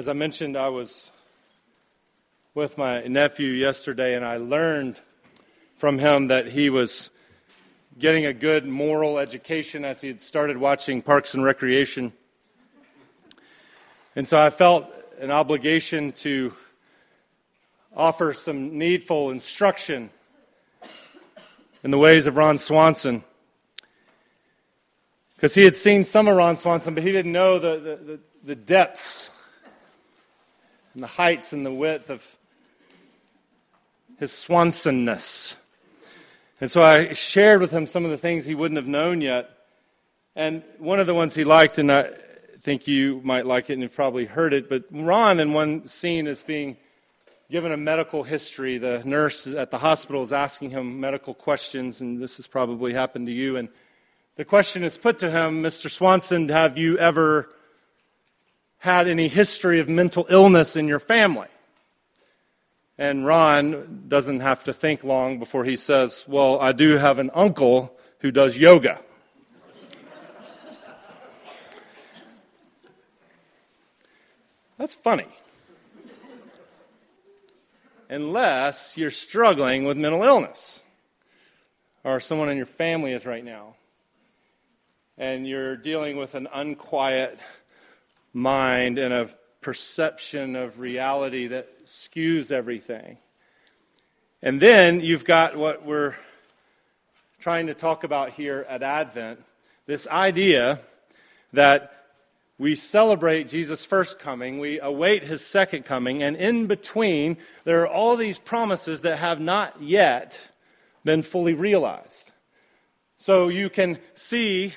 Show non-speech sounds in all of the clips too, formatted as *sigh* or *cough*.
As I mentioned, I was with my nephew yesterday, and I learned from him that he was getting a good moral education as he had started watching Parks and Recreation. And so I felt an obligation to offer some needful instruction in the ways of Ron Swanson. Because he had seen some of Ron Swanson, but he didn't know the, the, the, depths and the heights and the width of his Swansonness. And so I shared with him some of the things he wouldn't have known yet. And one of the ones he liked, and I think you might like it and you've probably heard it, but Ron, in one scene, is being given a medical history. The nurse at the hospital is asking him medical questions, and this has probably happened to you. And the question is put to him Mr. Swanson, have you ever had any history of mental illness in your family? And Ron doesn't have to think long before he says, Well, I do have an uncle who does yoga. That's funny unless you're struggling with mental illness or someone in your family is right now and you're dealing with an unquiet mind and a perception of reality that skews everything. And then you've got what we're trying to talk about here at Advent this idea that we celebrate Jesus' first coming, we await his second coming, and in between, there are all these promises that have not yet been fully realized. So you can see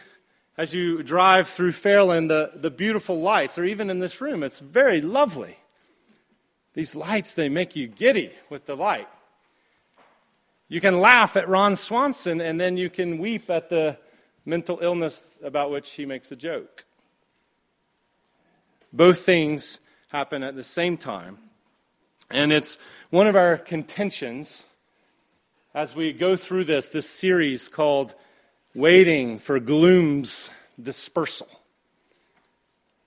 as you drive through Fairland the, the beautiful lights, or even in this room, it's very lovely. These lights, they make you giddy with delight. You can laugh at Ron Swanson, and then you can weep at the mental illness about which he makes a joke. Both things happen at the same time. And it's one of our contentions as we go through this, this series called Waiting for Gloom's Dispersal.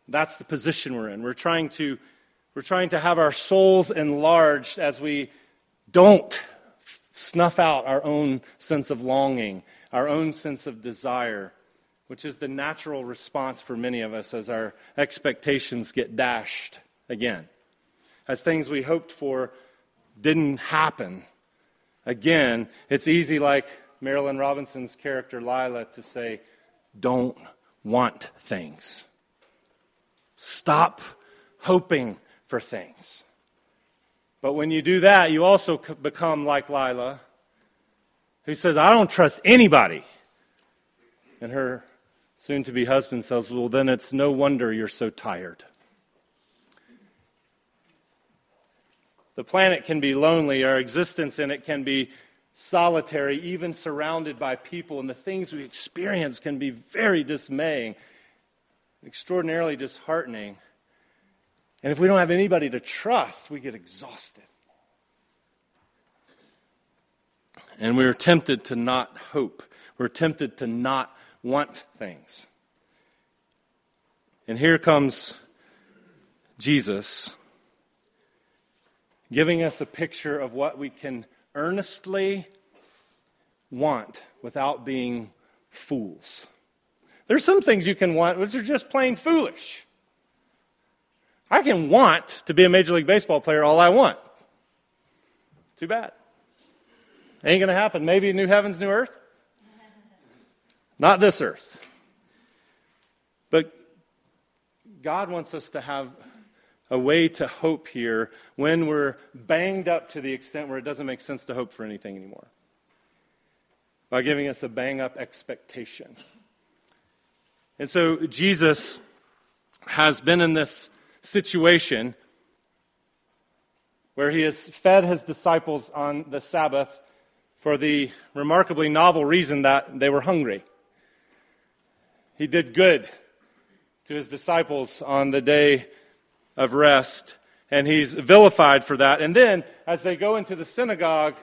That's the position we're in. We're trying to, we're trying to have our souls enlarged as we don't snuff out our own sense of longing, our own sense of desire, which is the natural response for many of us as our expectations get dashed again. As things we hoped for didn't happen again, it's easy, like Marilynne Robinson's character Lila, to say, Don't want things. Stop hoping for things. But when you do that, you also become like Lila, who says, I don't trust anybody. And her soon to be husband says, Well, then it's no wonder you're so tired. The planet can be lonely, our existence in it can be solitary, even surrounded by people, and the things we experience can be very dismaying, extraordinarily disheartening. And if we don't have anybody to trust, we get exhausted. And we're tempted to not hope. We're tempted to not want things. And here comes Jesus giving us a picture of what we can earnestly want without being fools. There's some things you can want which are just plain foolish. I can want to be a Major League Baseball player all I want. Too bad. Ain't going to happen. Maybe new heavens, new earth. Not this earth. But God wants us to have a way to hope here when we're banged up to the extent where it doesn't make sense to hope for anything anymore. By giving us a bang up expectation. And so Jesus has been in this situation where he has fed his disciples on the Sabbath for the remarkably novel reason that they were hungry. He did good to his disciples on the day of rest, and he's vilified for that. And then, as they go into the synagogue,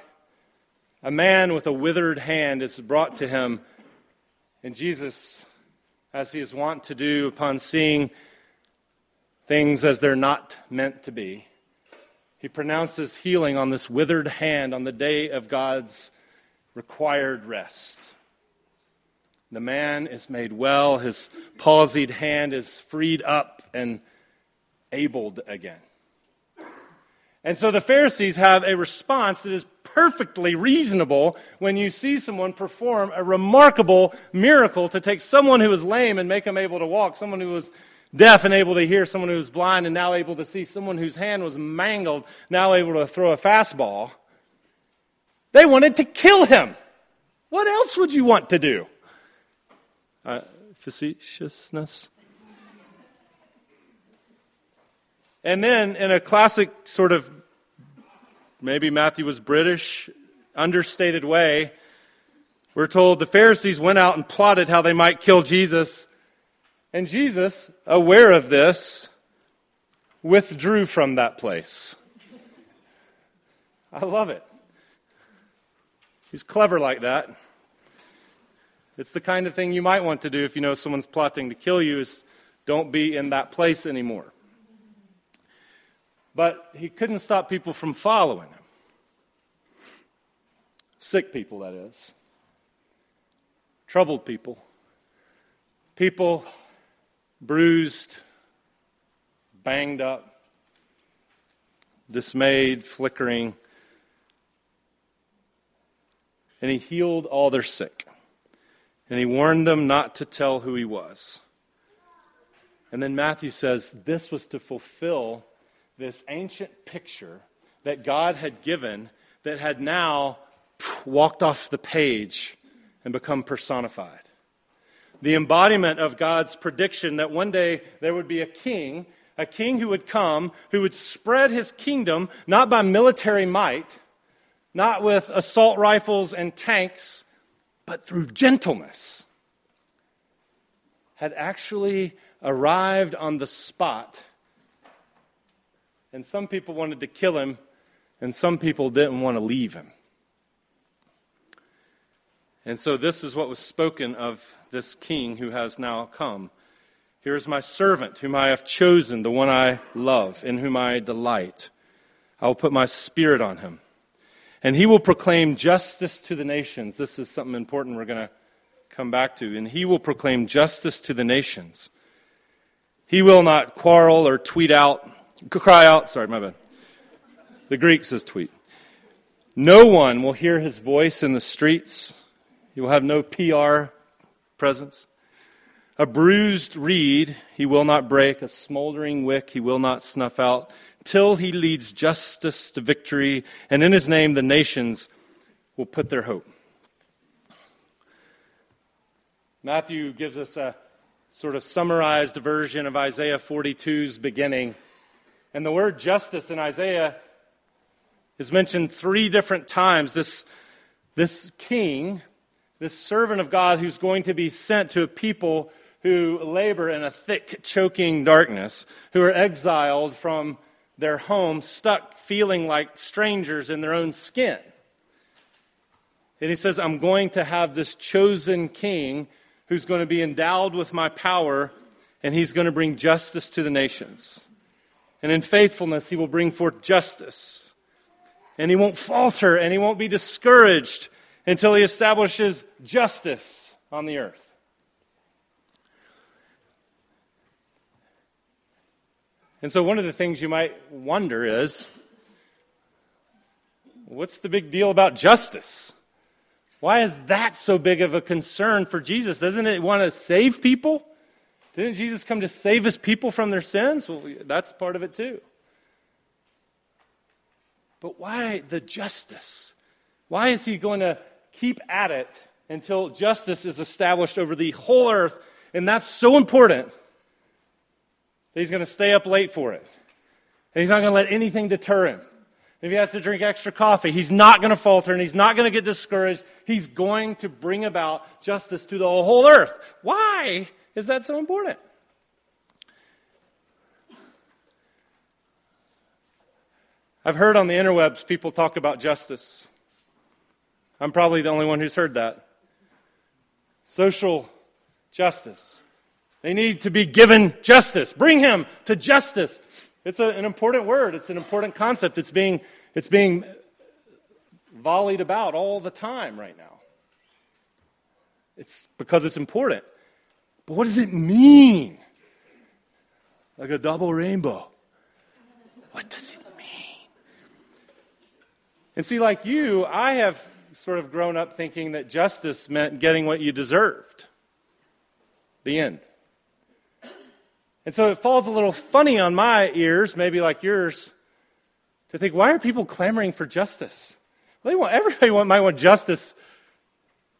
a man with a withered hand is brought to him, and Jesus, as he is wont to do upon seeing things as they're not meant to be. He pronounces healing on this withered hand on the day of God's required rest. The man is made well, his palsied hand is freed up and abled again. And so the Pharisees have a response that is perfectly reasonable when you see someone perform a remarkable miracle to take someone who was lame and make him able to walk, someone who was deaf and able to hear, someone who was blind and now able to see, someone whose hand was mangled, now able to throw a fastball. They wanted to kill him. What else would you want to do? Uh, facetiousness. And then, in a classic sort of maybe Matthew was British, understated way, we're told the Pharisees went out and plotted how they might kill Jesus. And Jesus, aware of this, withdrew from that place. I love it. He's clever like that. It's the kind of thing you might want to do if you know someone's plotting to kill you is don't be in that place anymore. But he couldn't stop people from following him. Sick people, that is. Troubled people. People bruised, banged up, dismayed, flickering. And he healed all their sick. And he warned them not to tell who he was. And then Matthew says this was to fulfill this ancient picture that God had given that had now walked off the page and become personified. The embodiment of God's prediction that one day there would be a king, a king who would come, who would spread his kingdom not by military might, not with assault rifles and tanks, but through gentleness, had actually arrived on the spot and some people wanted to kill him, and some people didn't want to leave him. And so, this is what was spoken of this king who has now come. Here is my servant, whom I have chosen, the one I love, in whom I delight. I will put my spirit on him. And he will proclaim justice to the nations. This is something important we're going to come back to. And he will proclaim justice to the nations. He will not quarrel or tweet out cry out. Sorry, my bad. The Greek says tweet. No one will hear his voice in the streets. He will have no PR presence. A bruised reed he will not break, a smoldering wick he will not snuff out, till he leads justice to victory, and in his name the nations will put their hope. Matthew gives us a sort of summarized version of Isaiah 42's beginning. And the word justice in Isaiah is mentioned three different times. This, this king, this servant of God who's going to be sent to a people who labor in a thick, choking darkness, who are exiled from their home, stuck feeling like strangers in their own skin. And he says, I'm going to have this chosen king who's going to be endowed with my power, and he's going to bring justice to the nations. And in faithfulness, he will bring forth justice. And he won't falter and he won't be discouraged until he establishes justice on the earth. And so, one of the things you might wonder is what's the big deal about justice? Why is that so big of a concern for Jesus? Doesn't it want to save people? Didn't Jesus come to save his people from their sins? Well, that's part of it too. But why the justice? Why is he going to keep at it until justice is established over the whole earth? And that's so important that he's going to stay up late for it. And he's not going to let anything deter him. If he has to drink extra coffee, he's not going to falter and he's not going to get discouraged. He's going to bring about justice to the whole earth. Why? Is that so important? I've heard on the interwebs people talk about justice. I'm probably the only one who's heard that. Social justice. They need to be given justice. Bring him to justice. It's a, an important word. It's an important concept. It's being, it's being volleyed about all the time right now. It's because it's important. But what does it mean? Like a double rainbow. What does it mean? And see, like you, I have sort of grown up thinking that justice meant getting what you deserved. The end. And so it falls a little funny on my ears, maybe like yours, to think, why are people clamoring for justice? Well, they want, everybody might want justice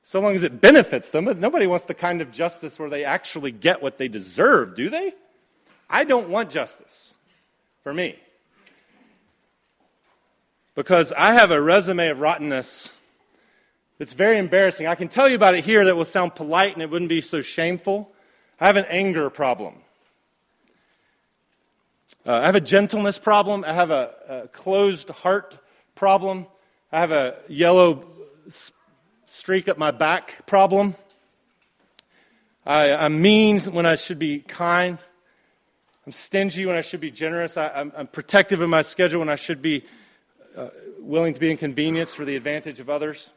so long as it benefits them, but nobody wants the kind of justice where they actually get what they deserve, do they? I don't want justice for me. Because I have a resume of rottenness that's very embarrassing. I can tell you about it here that will sound polite and it wouldn't be so shameful. I have an anger problem. Uh, I have a gentleness problem. I have a, a, closed heart problem. I have a yellow streak up my back problem. I, am mean when I should be kind. I'm stingy when I should be generous. I, am protective of my schedule when I should be uh, willing to be inconvenienced for the advantage of others.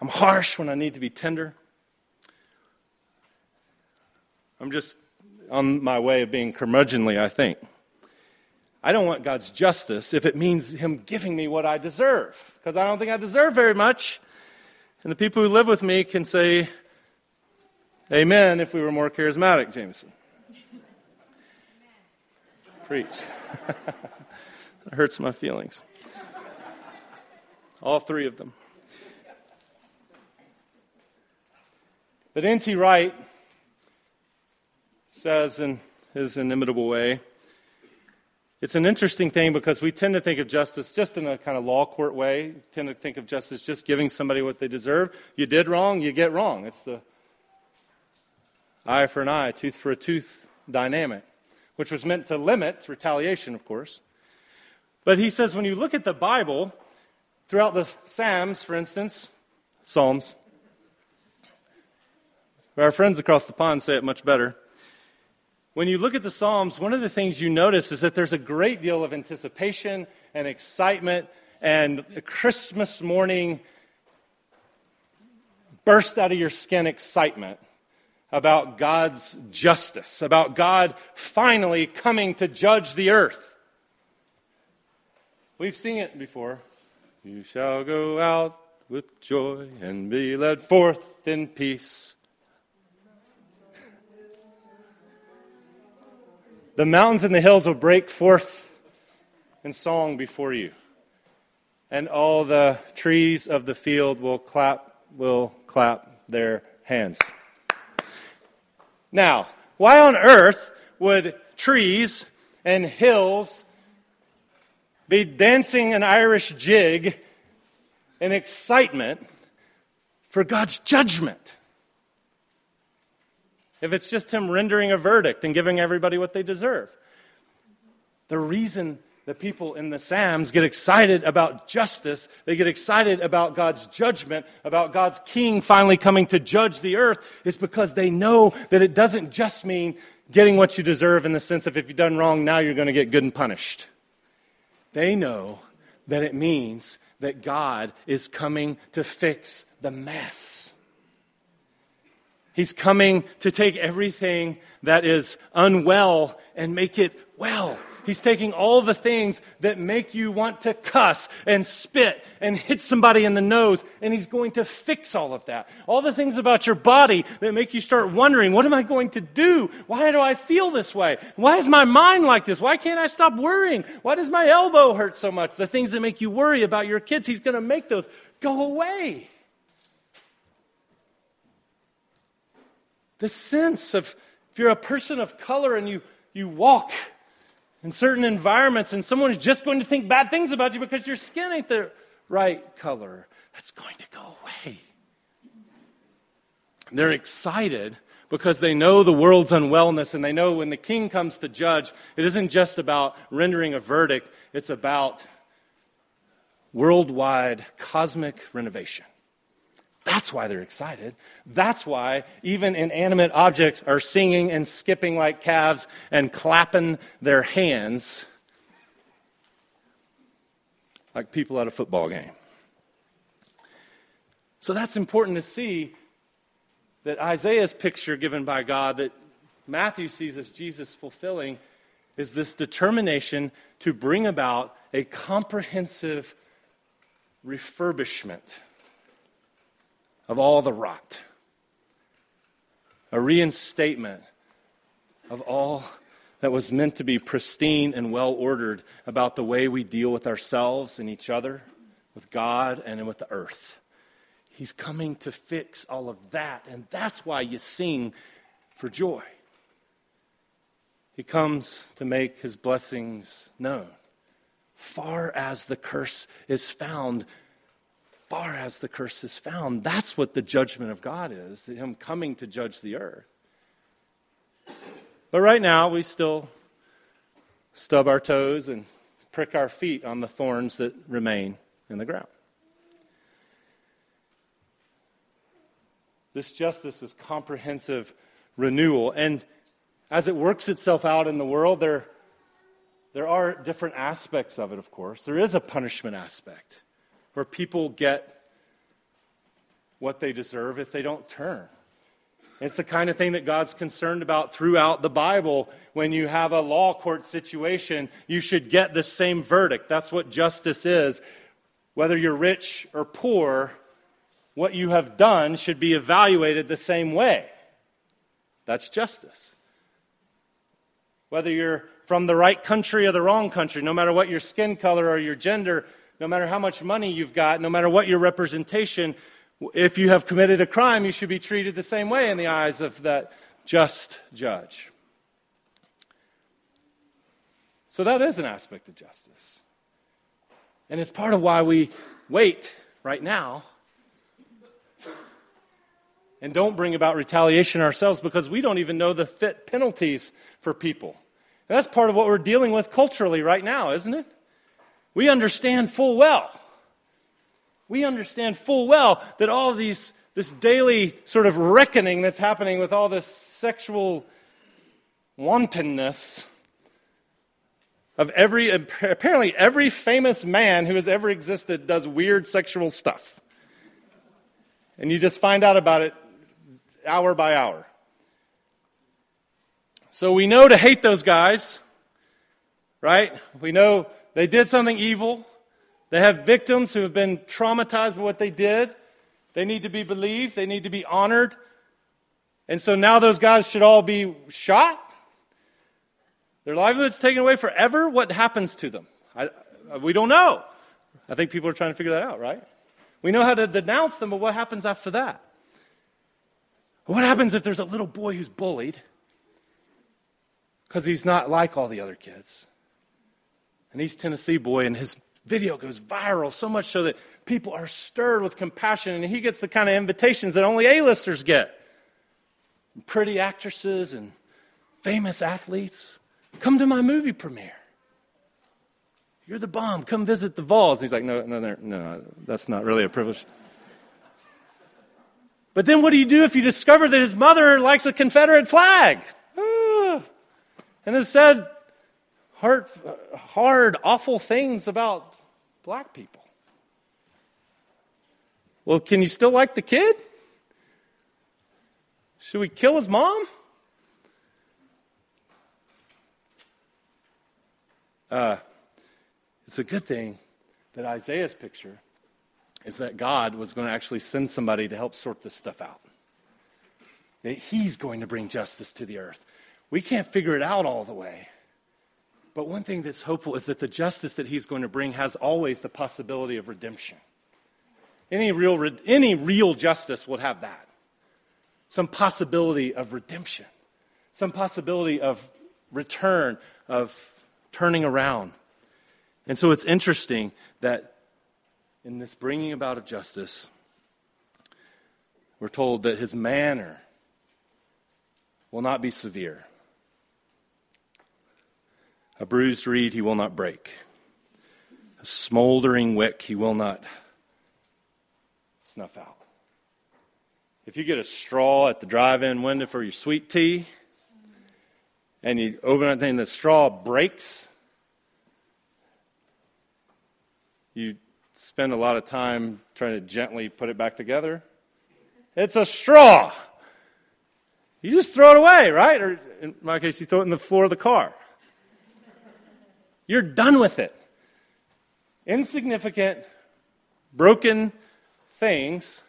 I'm harsh when I need to be tender. I'm just on my way of being curmudgeonly, I think. I don't want God's justice if it means Him giving me what I deserve, because I don't think I deserve very much. And the people who live with me can say, Amen, if we were more charismatic, Jameson. Preach. *laughs* it hurts my feelings. All three of them. But N.T. Wright says in his inimitable way. It's an interesting thing because we tend to think of justice just in a kind of law court way. We tend to think of justice just giving somebody what they deserve. You did wrong, you get wrong. It's the eye for an eye, tooth for a tooth dynamic, which was meant to limit retaliation, of course. But he says when you look at the Bible, throughout the Psalms, for instance, Psalms, our friends across the pond say it much better when you look at the Psalms, one of the things you notice is that there's a great deal of anticipation and excitement and a Christmas morning burst out of your skin excitement about God's justice, about God finally coming to judge the earth. We've seen it before. You shall go out with joy and be led forth in peace. The mountains and the hills will break forth in song before you, and all the trees of the field will clap, will clap their hands. Now, why on earth would trees and hills be dancing an Irish jig in excitement for God's judgment? If it's just him rendering a verdict and giving everybody what they deserve. The reason that people in the Psalms get excited about justice, they get excited about God's judgment, about God's king finally coming to judge the earth, is because they know that it doesn't just mean getting what you deserve in the sense of if you've done wrong, now you're going to get good and punished. They know that it means that God is coming to fix the mess. He's coming to take everything that is unwell and make it well. He's taking all the things that make you want to cuss and spit and hit somebody in the nose, and he's going to fix all of that. All the things about your body that make you start wondering, what am I going to do? Why do I feel this way? Why is my mind like this? Why can't I stop worrying? Why does my elbow hurt so much? The things that make you worry about your kids, he's going to make those go away. The sense of if you're a person of color and you, you walk in certain environments and someone's just going to think bad things about you because your skin ain't the right color, that's going to go away. And they're excited because they know the world's unwellness and they know when the king comes to judge, it isn't just about rendering a verdict, it's about worldwide cosmic renovation. That's why they're excited. That's why even inanimate objects are singing and skipping like calves and clapping their hands like people at a football game. So that's important to see that Isaiah's picture given by God, that Matthew sees as Jesus fulfilling, is this determination to bring about a comprehensive refurbishment of all the rot, a reinstatement of all that was meant to be pristine and well ordered about the way we deal with ourselves and each other, with God, and with the earth. He's coming to fix all of that, and that's why you sing for joy. He comes to make his blessings known. Far as the curse is found, far as the curse is found, that's what the judgment of God is, him coming to judge the earth. But right now, we still stub our toes and prick our feet on the thorns that remain in the ground. This justice is comprehensive renewal. And as it works itself out in the world, there, there are different aspects of it, of course. There is a punishment aspect where people get what they deserve if they don't turn. It's the kind of thing that God's concerned about throughout the Bible. When you have a law court situation, you should get the same verdict. That's what justice is. Whether you're rich or poor, what you have done should be evaluated the same way. That's justice. Whether you're from the right country or the wrong country, no matter what your skin color or your gender, no matter how much money you've got, no matter what your representation, if you have committed a crime, you should be treated the same way in the eyes of that just judge. So that is an aspect of justice. And it's part of why we wait right now and don't bring about retaliation ourselves because we don't even know the fit penalties for people. And that's part of what we're dealing with culturally right now, isn't it? We understand full well. We understand full well that all these this daily sort of reckoning that's happening with all this sexual wantonness of every apparently every famous man who has ever existed does weird sexual stuff. And you just find out about it hour by hour. So we know to hate those guys, right? We know they did something evil. They have victims who have been traumatized by what they did. They need to be believed, they need to be honored. And so now those guys should all be shot. Their livelihoods taken away forever. What happens to them? I, uh, we don't know. I think people are trying to figure that out, right? We know how to denounce them, but what happens after that? What happens if there's a little boy who's bullied because he's not like all the other kids? And he's Tennessee boy, and his video goes viral so much so that people are stirred with compassion, and he gets the kind of invitations that only A-listers get. Pretty actresses and famous athletes come to my movie premiere. You're the bomb. Come visit the Vols. he's like, no, no, no, no, that's not really a privilege. But then what do you do if you discover that his mother likes a Confederate flag? Ah. and has said hard, awful things about black people. Well, can you still like the kid? Should we kill his mom? Uh, it's a good thing that Isaiah's picture is that God was going to actually send somebody to help sort this stuff out. That He's going to bring justice to the earth. We can't figure it out all the way. But one thing that's hopeful is that the justice that He's going to bring has always the possibility of redemption. Any real, any real justice would have that. Some possibility of redemption, some possibility of return, of turning around. And so it's interesting that in this bringing about of justice, we're told that his manner will not be severe. A bruised reed he will not break, a smoldering wick he will not snuff out. if you get a straw at the drive in window for your sweet tea and you open it and the straw breaks, you spend a lot of time trying to gently put it back together. It's a straw. You just throw it away, right? Or in my case, you throw it in the floor of the car. You're done with it. Insignificant, broken things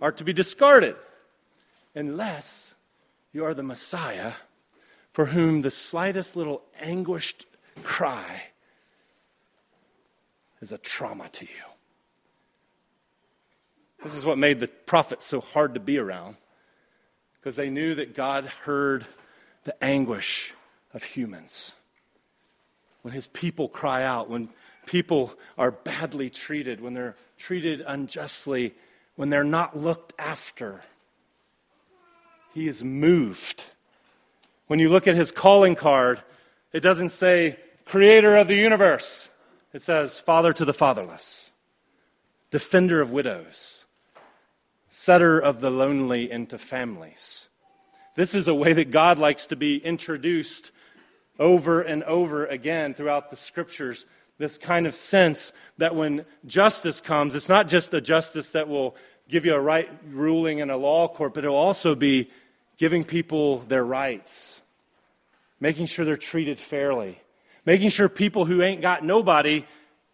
are to be discarded unless you are the Messiah for whom the slightest little anguished cry is a trauma to you. This is what made the prophets so hard to be around because they knew that God heard the anguish of humans. When his people cry out, when people are badly treated, when they're treated unjustly, when they're not looked after. He is moved. When you look at his calling card, it doesn't say creator of the universe, it says father to the fatherless, defender of widows, setter of the lonely into families. This is a way that God likes to be introduced over and over again throughout the scriptures this kind of sense that when justice comes, it's not just the justice that will give you a right ruling in a law court, but it will also be giving people their rights, making sure they're treated fairly, making sure people who ain't got nobody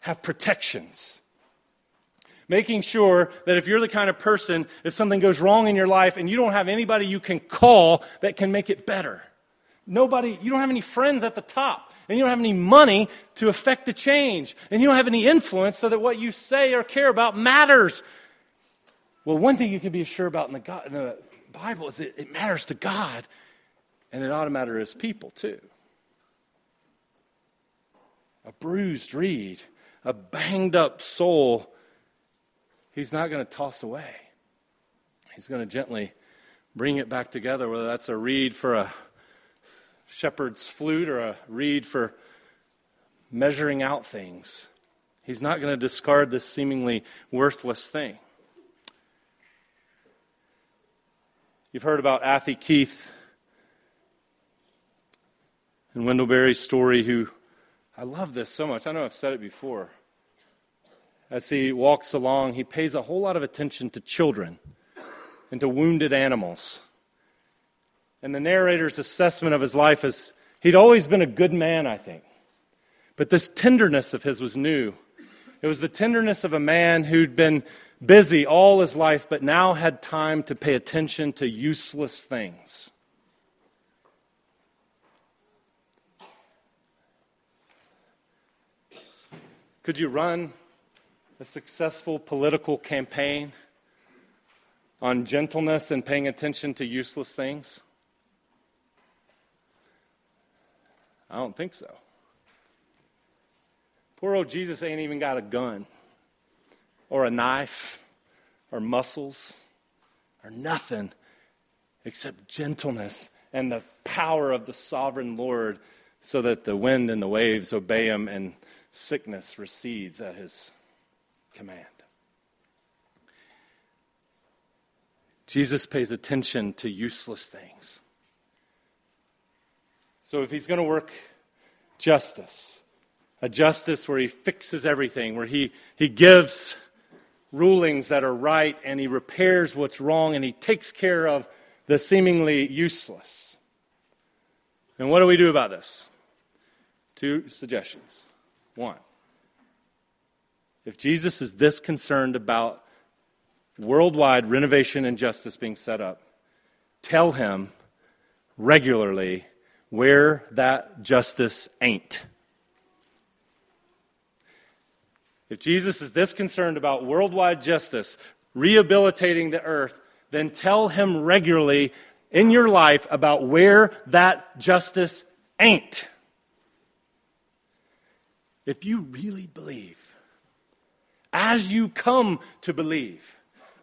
have protections. Making sure that if you're the kind of person, if something goes wrong in your life and you don't have anybody you can call that can make it better, nobody, you don't have any friends at the top and you don't have any money to affect the change, and you don't have any influence so that what you say or care about matters. Well, one thing you can be sure about in the, God, in the Bible is that it matters to God, and it ought to matter as people too. A bruised reed, a banged up soul, he's not going to toss away. He's going to gently bring it back together, whether that's a reed for a shepherd's flute or a reed for measuring out things. He's not going to discard this seemingly worthless thing. You've heard about Athey Keith and Wendell Berry's story, who I love this so much. I know I've said it before. As he walks along, he pays a whole lot of attention to children and to wounded animals. And the narrator's assessment of his life is he'd always been a good man, I think. But this tenderness of his was new. It was the tenderness of a man who'd been busy all his life, but now had time to pay attention to useless things. Could you run a successful political campaign on gentleness and paying attention to useless things? I don't think so. Poor old Jesus ain't even got a gun or a knife or muscles or nothing except gentleness and the power of the sovereign Lord so that the wind and the waves obey him and sickness recedes at his command. Jesus pays attention to useless things. So if he's going to work justice, a justice where he fixes everything, where he, he gives rulings that are right and he repairs what's wrong and he takes care of the seemingly useless. And what do we do about this? Two suggestions. One, if Jesus is this concerned about worldwide renovation and justice being set up, tell him regularly where that justice ain't. If Jesus is this concerned about worldwide justice, rehabilitating the earth, then tell him regularly in your life about where that justice ain't. If you really believe, as you come to believe,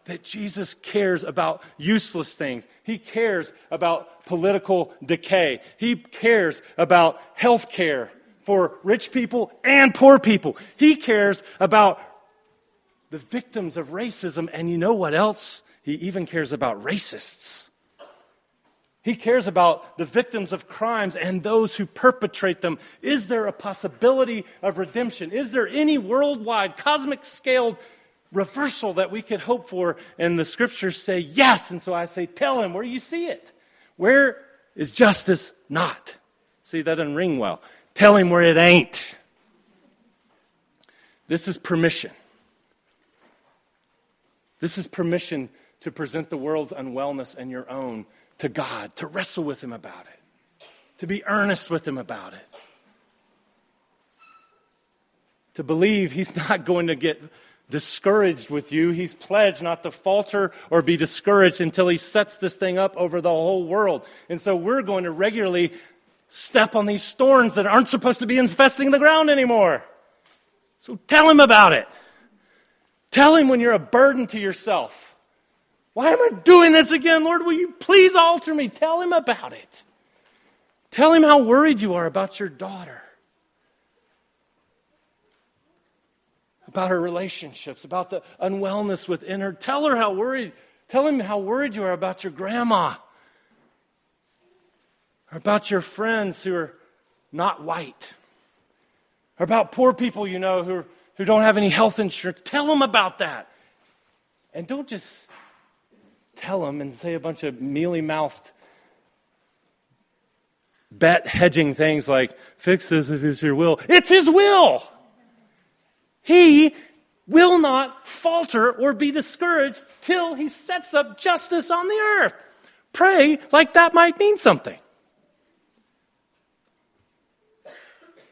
that Jesus cares about useless things. He cares about political decay. He cares about health care for rich people and poor people. He cares about the victims of racism. And you know what else He even cares about racists. He cares about the victims of crimes and those who perpetrate them. Is there a possibility of redemption? Is there any worldwide, cosmic scaled reversal that we could hope for? And the scriptures say yes. And so I say, tell him where you see it. Where is justice not? See, that doesn't ring well. Tell him where it ain't. This is permission. This is permission to present the world's unwellness and your own to God, to wrestle with Him about it, to be earnest with Him about it, to believe He's *laughs* not going to get discouraged with you. He's pledged not to falter or be discouraged until He sets this thing up over the whole world. And so we're going to regularly step on these thorns that aren't supposed to be infesting the ground anymore. So tell Him about it. Tell Him when you're a burden to yourself. Why am I doing this again? Lord, will you please alter me? Tell him about it. Tell him how worried you are about your daughter, about her relationships, about the unwellness within her. Tell her how worried, tell him how worried you are about your grandma, or about your friends who are not white, or about poor people you know who, who don't have any health insurance. Tell them about that. And don't just tell them and say a bunch of mealy mouthed, bet hedging things like, fix this if it's your will. It's his will! He will not falter or be discouraged till he sets up justice on the earth. Pray like that might mean something.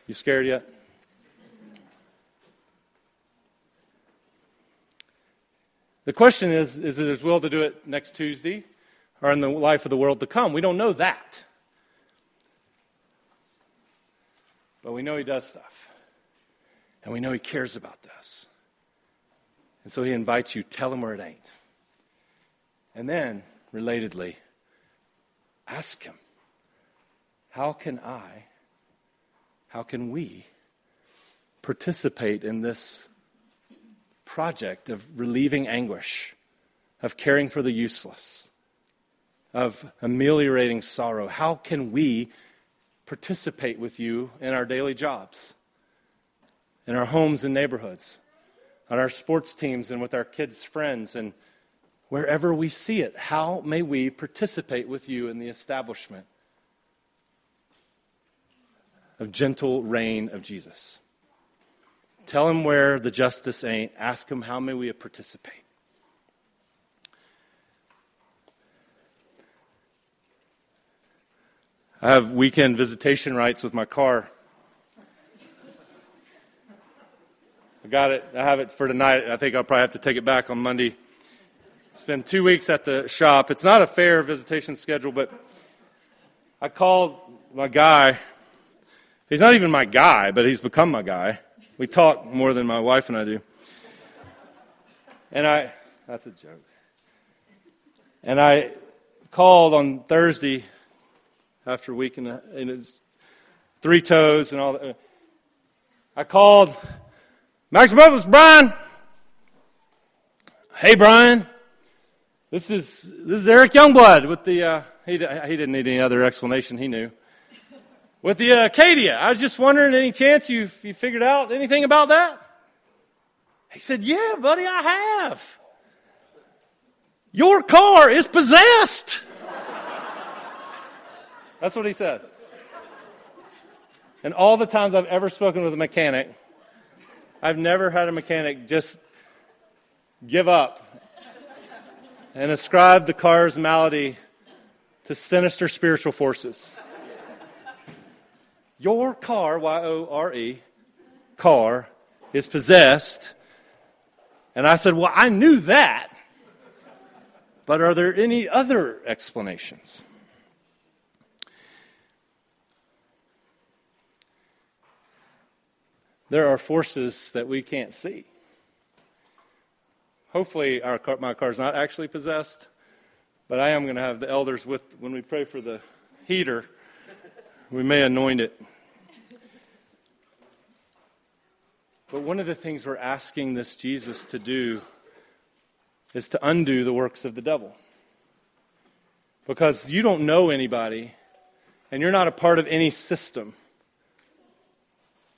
You scared yet? The question is is it his will to do it next Tuesday or in the life of the world to come? We don't know that. But we know he does stuff. And we know he cares about this. And so he invites you, tell him where it ain't. And then, relatedly, ask him, how can I, how can we participate in this project of relieving anguish, of caring for the useless, of ameliorating sorrow? How can we participate with you in our daily jobs, in our homes and neighborhoods, on our sports teams, and with our kids' friends, and wherever we see it? How may we participate with you in the establishment of gentle reign of Jesus? Tell him where the justice ain't. Ask him how may we participate. I have weekend visitation rights with my car. Got it. I have it for tonight. I think I'll probably have to take it back on Monday. Spend two weeks at the shop. It's not a fair visitation schedule, but I called my guy. He's not even my guy, but he's become my guy. We talk more than my wife and I do. And I, that's a joke. And I called on Thursday after a week and, and it's three toes and all that. I called Max Brothers, Brian. Hey, Brian. This is this is Eric Youngblood with the. Uh, he he didn't need any other explanation. He knew with the Acadia. I was just wondering, any chance you you figured out anything about that? He said, "Yeah, buddy, I have. Your car is possessed." That's what he said. And all the times I've ever spoken with a mechanic, I've never had a mechanic just give up and ascribe the car's malady to sinister spiritual forces. Your car, Y O R E, car, is possessed. And I said, Well, I knew that. But are there any other explanations? There are forces that we can't see. Hopefully, our car, my car is not actually possessed, but I am going to have the elders with when we pray for the heater. We may anoint it. But one of the things we're asking this Jesus to do is to undo the works of the devil. Because you don't know anybody, and you're not a part of any system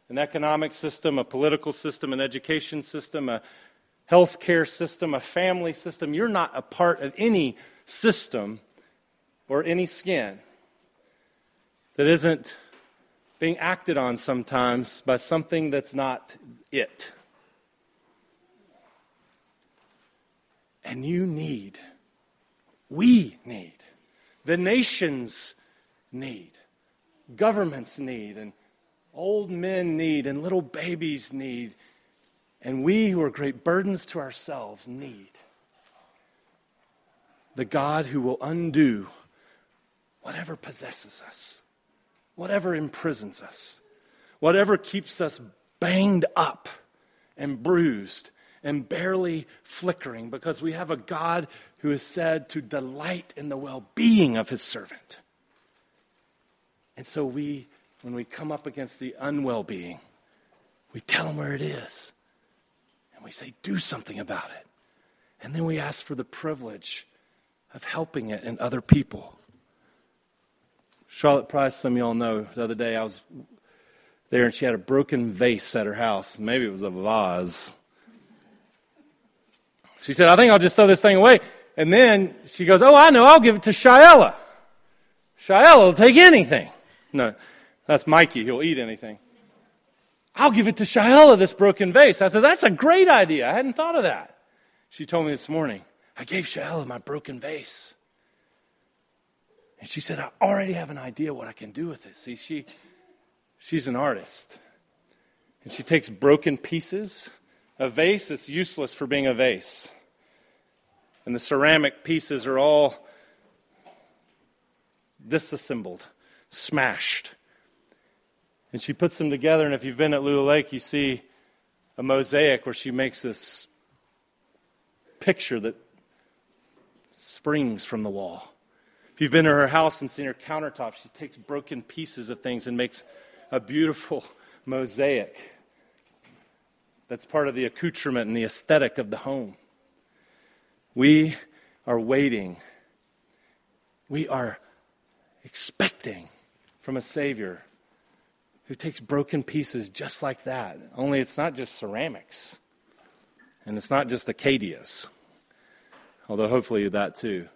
an economic system, a political system, an education system, a healthcare system, a family system. You're not a part of any system or any skin that isn't being acted on sometimes by something that's not it. And you need, we need, the nations need, governments need, and old men need, and little babies need, and we who are great burdens to ourselves need the God who will undo whatever possesses us, whatever imprisons us, whatever keeps us banged up and bruised and barely flickering because we have a God who is said to delight in the well being of his servant. And so we, when we come up against the unwell being, we tell them where it is. And we say, do something about it. And then we ask for the privilege of helping it in other people. Charlotte Price, some of y'all know, the other day I was there and she had a broken vase at her house. Maybe it was a vase. She said, I think I'll just throw this thing away. And then she goes, Oh, I know, I'll give it to Shaela. Shaela will take anything. No, that's Mikey. He'll eat anything. I'll give it to Shaela, this broken vase. I said, That's a great idea. I hadn't thought of that. She told me this morning, I gave Shaela my broken vase. And she said, I already have an idea what I can do with it. See, she, she's an artist. And she takes broken pieces. A vase that's useless for being a vase and the ceramic pieces are all disassembled, smashed. And she puts them together, and if you've been at Lula Lake, you see a mosaic where she makes this picture that springs from the wall. If you've been to her house and seen her countertop, she takes broken pieces of things and makes a beautiful *laughs* mosaic that's part of the accoutrement and the aesthetic of the home. We are waiting. We are expecting from a Savior who takes broken pieces just like that. Only it's not just ceramics, and it's not just Acadias, although hopefully that too.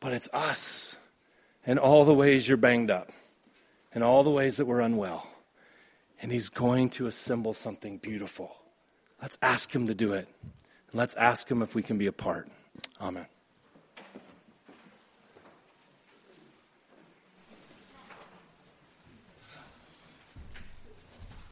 But it's us and all the ways you're banged up, and all the ways that we're unwell. And He's going to assemble something beautiful. Let's ask Him to do it. And let's ask Him if we can be a part. Amen.